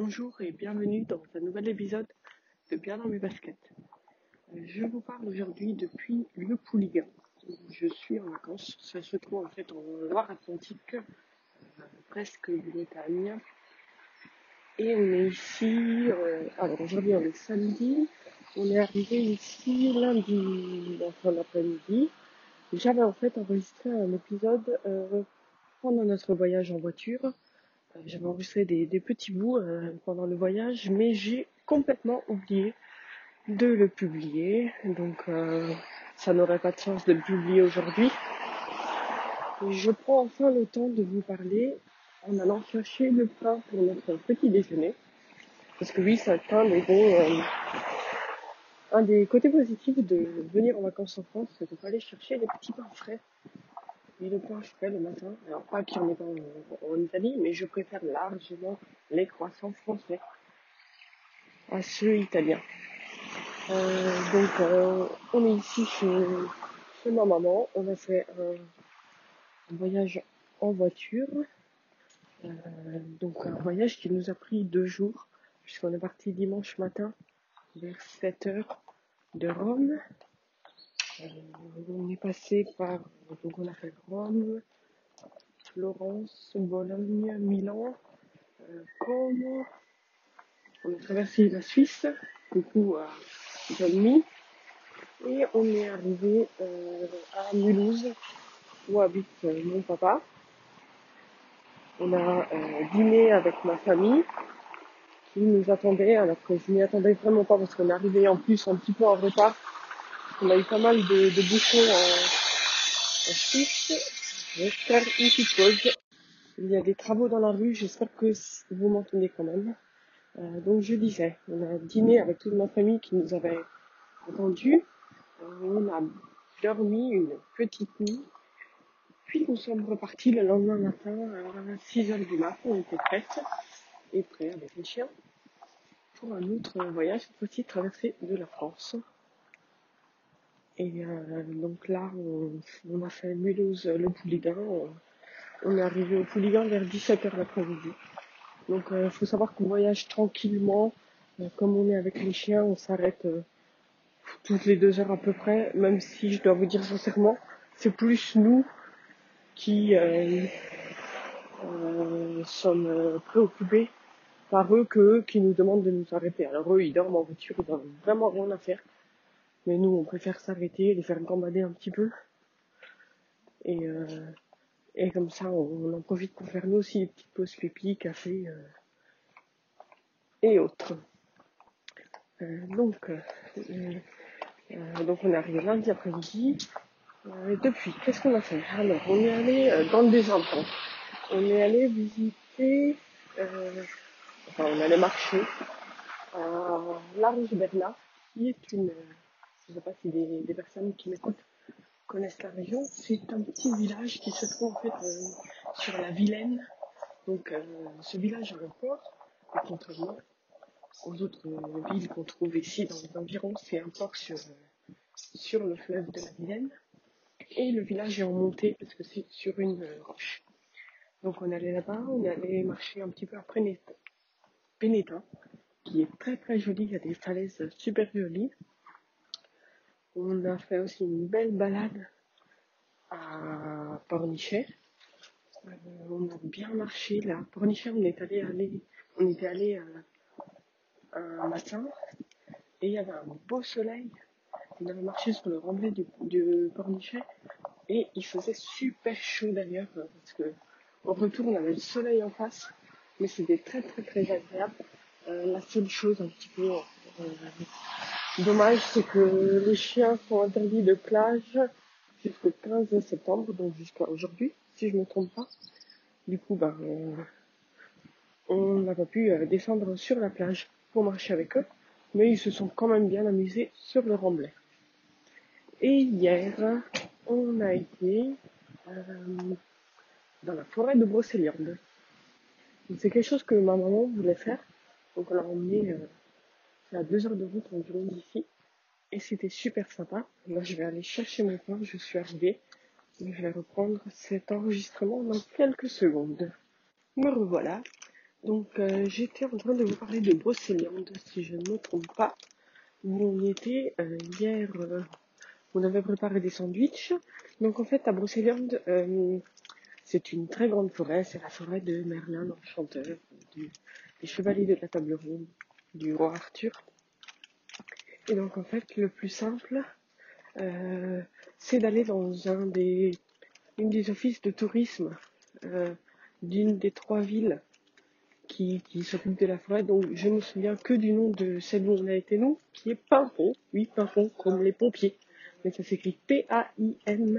Bonjour et bienvenue dans un nouvel épisode de Bien dans mes baskets. Euh, Je vous parle aujourd'hui depuis le Pouligan. Je suis en vacances. Ça se trouve en fait en Loire-Atlantique, euh, presque Bretagne. Et on est ici, euh, alors aujourd'hui on est samedi. On est arrivé ici lundi, en fin d'après-midi. J'avais en fait enregistré un épisode pendant notre voyage en voiture. Euh, J'avais enregistré des, petits bouts euh, pendant le voyage, mais j'ai complètement oublié de le publier. Donc euh, ça n'aurait pas de sens de le publier aujourd'hui. Je prends enfin le temps de vous parler en allant chercher le pain pour notre petit déjeuner. Parce que oui, un des bons, euh, un des côtés positifs de venir en vacances en France, c'est de pouvoir aller chercher des petits pains frais. Le pain frais le matin, alors pas qu'il y en en, Italie, mais je préfère largement les croissants français à ceux italiens. Euh, donc euh, on est ici chez, ma maman, on a fait un, un voyage en voiture, Euh, donc un voyage qui nous a pris deux jours, puisqu'on est parti dimanche matin vers 7 heures de Rome. Euh, on est passé par, donc on a fait Rome, Florence, Bologne, Milan, euh, Como. On a traversé la Suisse, coucou à Johnny, et on est arrivé euh, à Mulhouse, où habite euh, mon papa. On a euh, dîné avec ma famille, qui nous attendait, alors que je m'y attendais vraiment pas parce qu'on est arrivé en plus un petit peu en retard. On a eu pas mal de, bouchons en, en Suisse. Je vais faire une petite pause. Il y a des travaux dans la rue, j'espère que vous m'entendez quand même. Euh, donc je disais, on a dîné avec toute ma famille qui nous avait attendu. Euh, on a dormi une petite nuit. Puis nous sommes repartis le lendemain matin à 6 heures du matin. On était prêtes et prêts avec les chiens pour un autre voyage, cette fois-ci traversée de la France. Et euh, donc là, on, a fait Mulhouse, le Pouliguen. On, on est arrivé au Pouliguen vers 17h l'après-midi. Donc il faut savoir qu'on voyage tranquillement. Euh, comme on est avec les chiens, on s'arrête euh, toutes les deux heures à peu près. Même si je dois vous dire sincèrement, c'est plus nous qui euh, euh, sommes euh, préoccupés par eux que eux qui nous demandent de nous arrêter. Alors eux, ils dorment en voiture, ils n'ont vraiment rien à faire. Mais nous, on préfère s'arrêter, les faire gambader un petit peu. Et, euh, et comme ça, on, en profite pour faire nous aussi des petites pauses pipi, café euh, et autres. Euh, donc, donc on est arrivé lundi après-midi. Depuis, qu'est-ce qu'on a fait? Alors, on est allé dans le Désintant. On est allé visiter, enfin, on allait marcher à Large Bernard, qui est une, je sais pas si des, personnes qui m'écoutent connaissent la région. C'est un petit village qui se trouve en fait euh, sur la Vilaine. Donc, euh, ce village a un port, et contrairement aux autres euh, villes qu'on trouve ici dans les environs, c'est un port sur, sur le fleuve de la Vilaine. Et le village est en montée parce que c'est sur une roche. Donc on allait là-bas, on allé marcher un petit peu après Né- Pénétin, qui est très très joli, il y a des falaises super jolies. On a fait aussi une belle balade à Pornichet. Euh, on a bien marché là. Pornichet, on allé, on était allé euh, un matin et il y avait un beau soleil. On avait marché sur le remblai du, Pornichet et il faisait super chaud d'ailleurs euh, parce que retour on avait le soleil en face, mais c'était très très très agréable. La seule chose un petit peu dommage, c'est que les chiens sont interdits de plage jusqu'au 15 septembre, donc jusqu'à aujourd'hui, si je ne me trompe pas. Du coup, ben, on on n'a pas pu euh, descendre sur la plage pour marcher avec eux, mais ils se sont quand même bien amusés sur le remblai. Et hier, on a été euh, dans la forêt de Brocéliande. C'est quelque chose que ma maman voulait faire, donc on l'a emmené euh, à deux heures de route environ d'ici, et c'était super sympa. Là, je vais aller chercher mon pain, je suis arrivée, je vais reprendre cet enregistrement dans quelques secondes. Me revoilà. Donc euh, j'étais en train de vous parler de Brocéliande, si je ne me trompe pas, où on était euh, hier, euh, on avait préparé des sandwichs. Donc en fait à Brocéliande, c'est une très grande forêt, c'est la forêt de Merlin, l'enchanteur, des chevaliers de la table ronde, du roi Arthur. Et donc en fait le plus simple, euh, c'est d'aller dans un des, une des offices de tourisme euh, d'une des trois villes qui, qui s'occupe de la forêt. Donc je me souviens que du nom de celle où on a été nous, qui est Pimpon. Oui, Pimpon, comme les pompiers. Mais ça s'écrit P-A-I-M-P-O-N-T.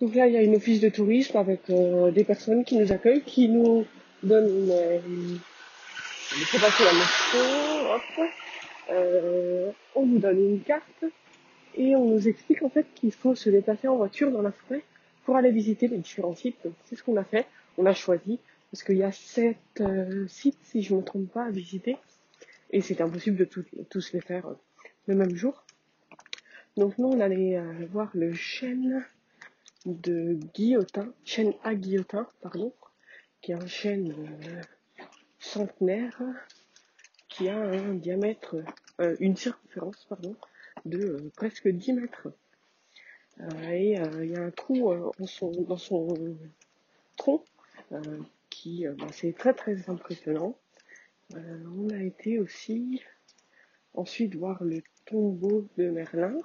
Donc là, il y a une office de tourisme avec euh, des personnes qui nous accueillent, qui nous donnent une... euh. Euh, on nous donne une carte et on nous explique en fait qu'il faut se déplacer en voiture dans la forêt pour aller visiter les différents sites. C'est ce qu'on a fait. On a choisi parce qu'il y a sept euh, sites, si je ne me trompe pas, à visiter et c'est impossible de tous les faire le même jour. Donc nous, on allait voir le chêne de Guillotin, chêne à Guillotin, pardon, qui est un chêne centenaire qui a un diamètre, euh, une circonférence, pardon, de euh, presque 10 mètres. Euh, et il y a un trou dans son tronc qui, bah, c'est très très impressionnant. On a été aussi ensuite voir le tombeau de Merlin.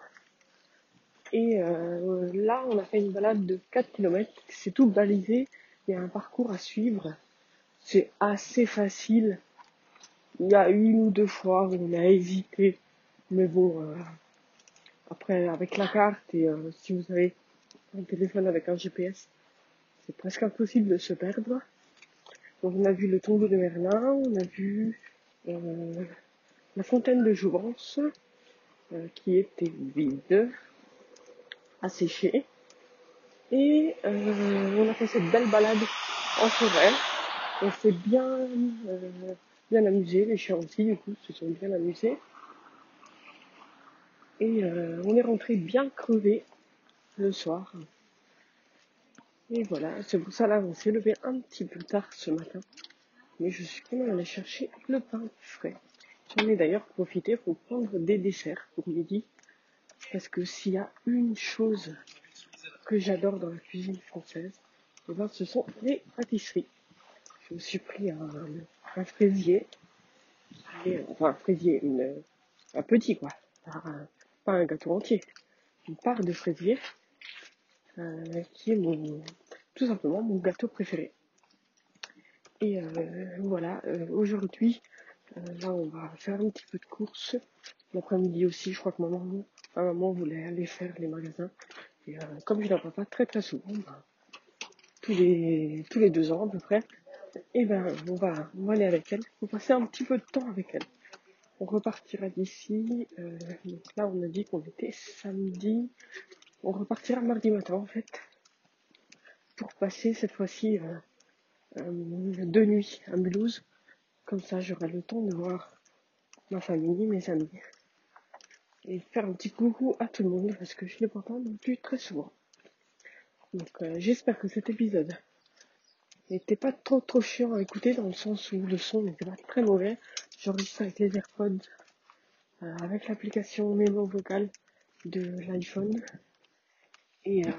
Et là, on a fait une balade de 4 km. C'est tout balisé. Un parcours à suivre. C'est assez facile. Il y a une ou deux fois où on a hésité. Mais bon, euh, après, avec la carte et euh, si vous avez un téléphone avec un GPS, c'est presque impossible de se perdre. Donc on a vu le tombeau de Merlin, on a vu euh, la fontaine de Jouvence qui était vide, asséchée. Et euh, on a fait cette belle balade en forêt. On s'est bien, euh, bien amusé, les chiens aussi du coup se sont bien amusés. Et euh, on est rentré bien crevé le soir. Et voilà, c'est pour ça là on s'est levé un petit peu tard ce matin. Mais je suis quand même allée chercher le pain frais. J'en ai d'ailleurs profité pour prendre des desserts pour midi. Parce que s'il y a une chose que j'adore dans la cuisine française, eh ben, ce sont les pâtisseries. Je me suis pris un, fraisier, et, enfin un fraisier, un petit quoi, pas un, gâteau entier, une part de fraisier, euh, qui est tout simplement mon gâteau préféré. Et euh, voilà, euh, aujourd'hui, euh, là on va faire un petit peu de course. L'après-midi aussi, je crois que maman, ma maman voulait aller faire les magasins. Euh, comme je la vois pas très souvent, ben, tous les deux ans à peu près, et ben on va aller avec elle. On va passer un petit peu de temps avec elle. On repartira d'ici. euh, donc là on a dit qu'on était samedi. On repartira mardi matin en fait pour passer cette fois-ci euh, deux nuits à Mulhouse. Comme ça j'aurai le temps de voir ma famille, mes amis et faire un petit coucou à tout le monde parce que je ne l'ai pas non plus très souvent. Donc euh, j'espère que cet épisode n'était pas trop trop chiant à écouter dans le sens où le son n'était pas très mauvais. J'enregistre avec les AirPods, euh, avec l'application mémo vocale de l'iPhone et euh,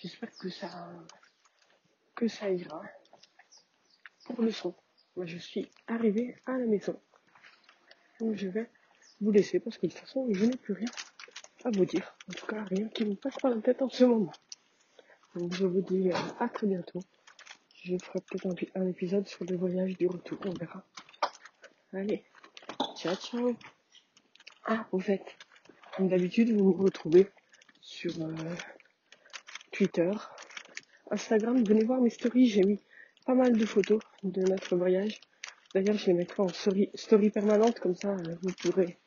j'espère que ça que ça ira pour le son. Moi je suis arrivée à la maison donc je vais vous laisser parce que de toute façon je n'ai plus rien à vous dire. En tout cas rien qui me passe par la tête en ce moment. Donc je vous dis euh, à très bientôt. Je ferai peut-être un, un épisode sur le voyage du retour, on verra. Allez, ciao ciao. Ah, au fait, comme d'habitude, vous me retrouvez sur euh, Twitter, Instagram. Venez voir mes stories, j'ai mis pas mal de photos de notre voyage. D'ailleurs, je les mettrai en story, story permanente, comme ça euh, vous pourrez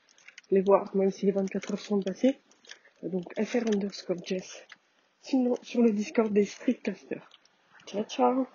les voir, même si les 24 heures sont passées. Donc, fr underscore Jess. Sinon, sur le Discord des Streetcasters. Ciao ciao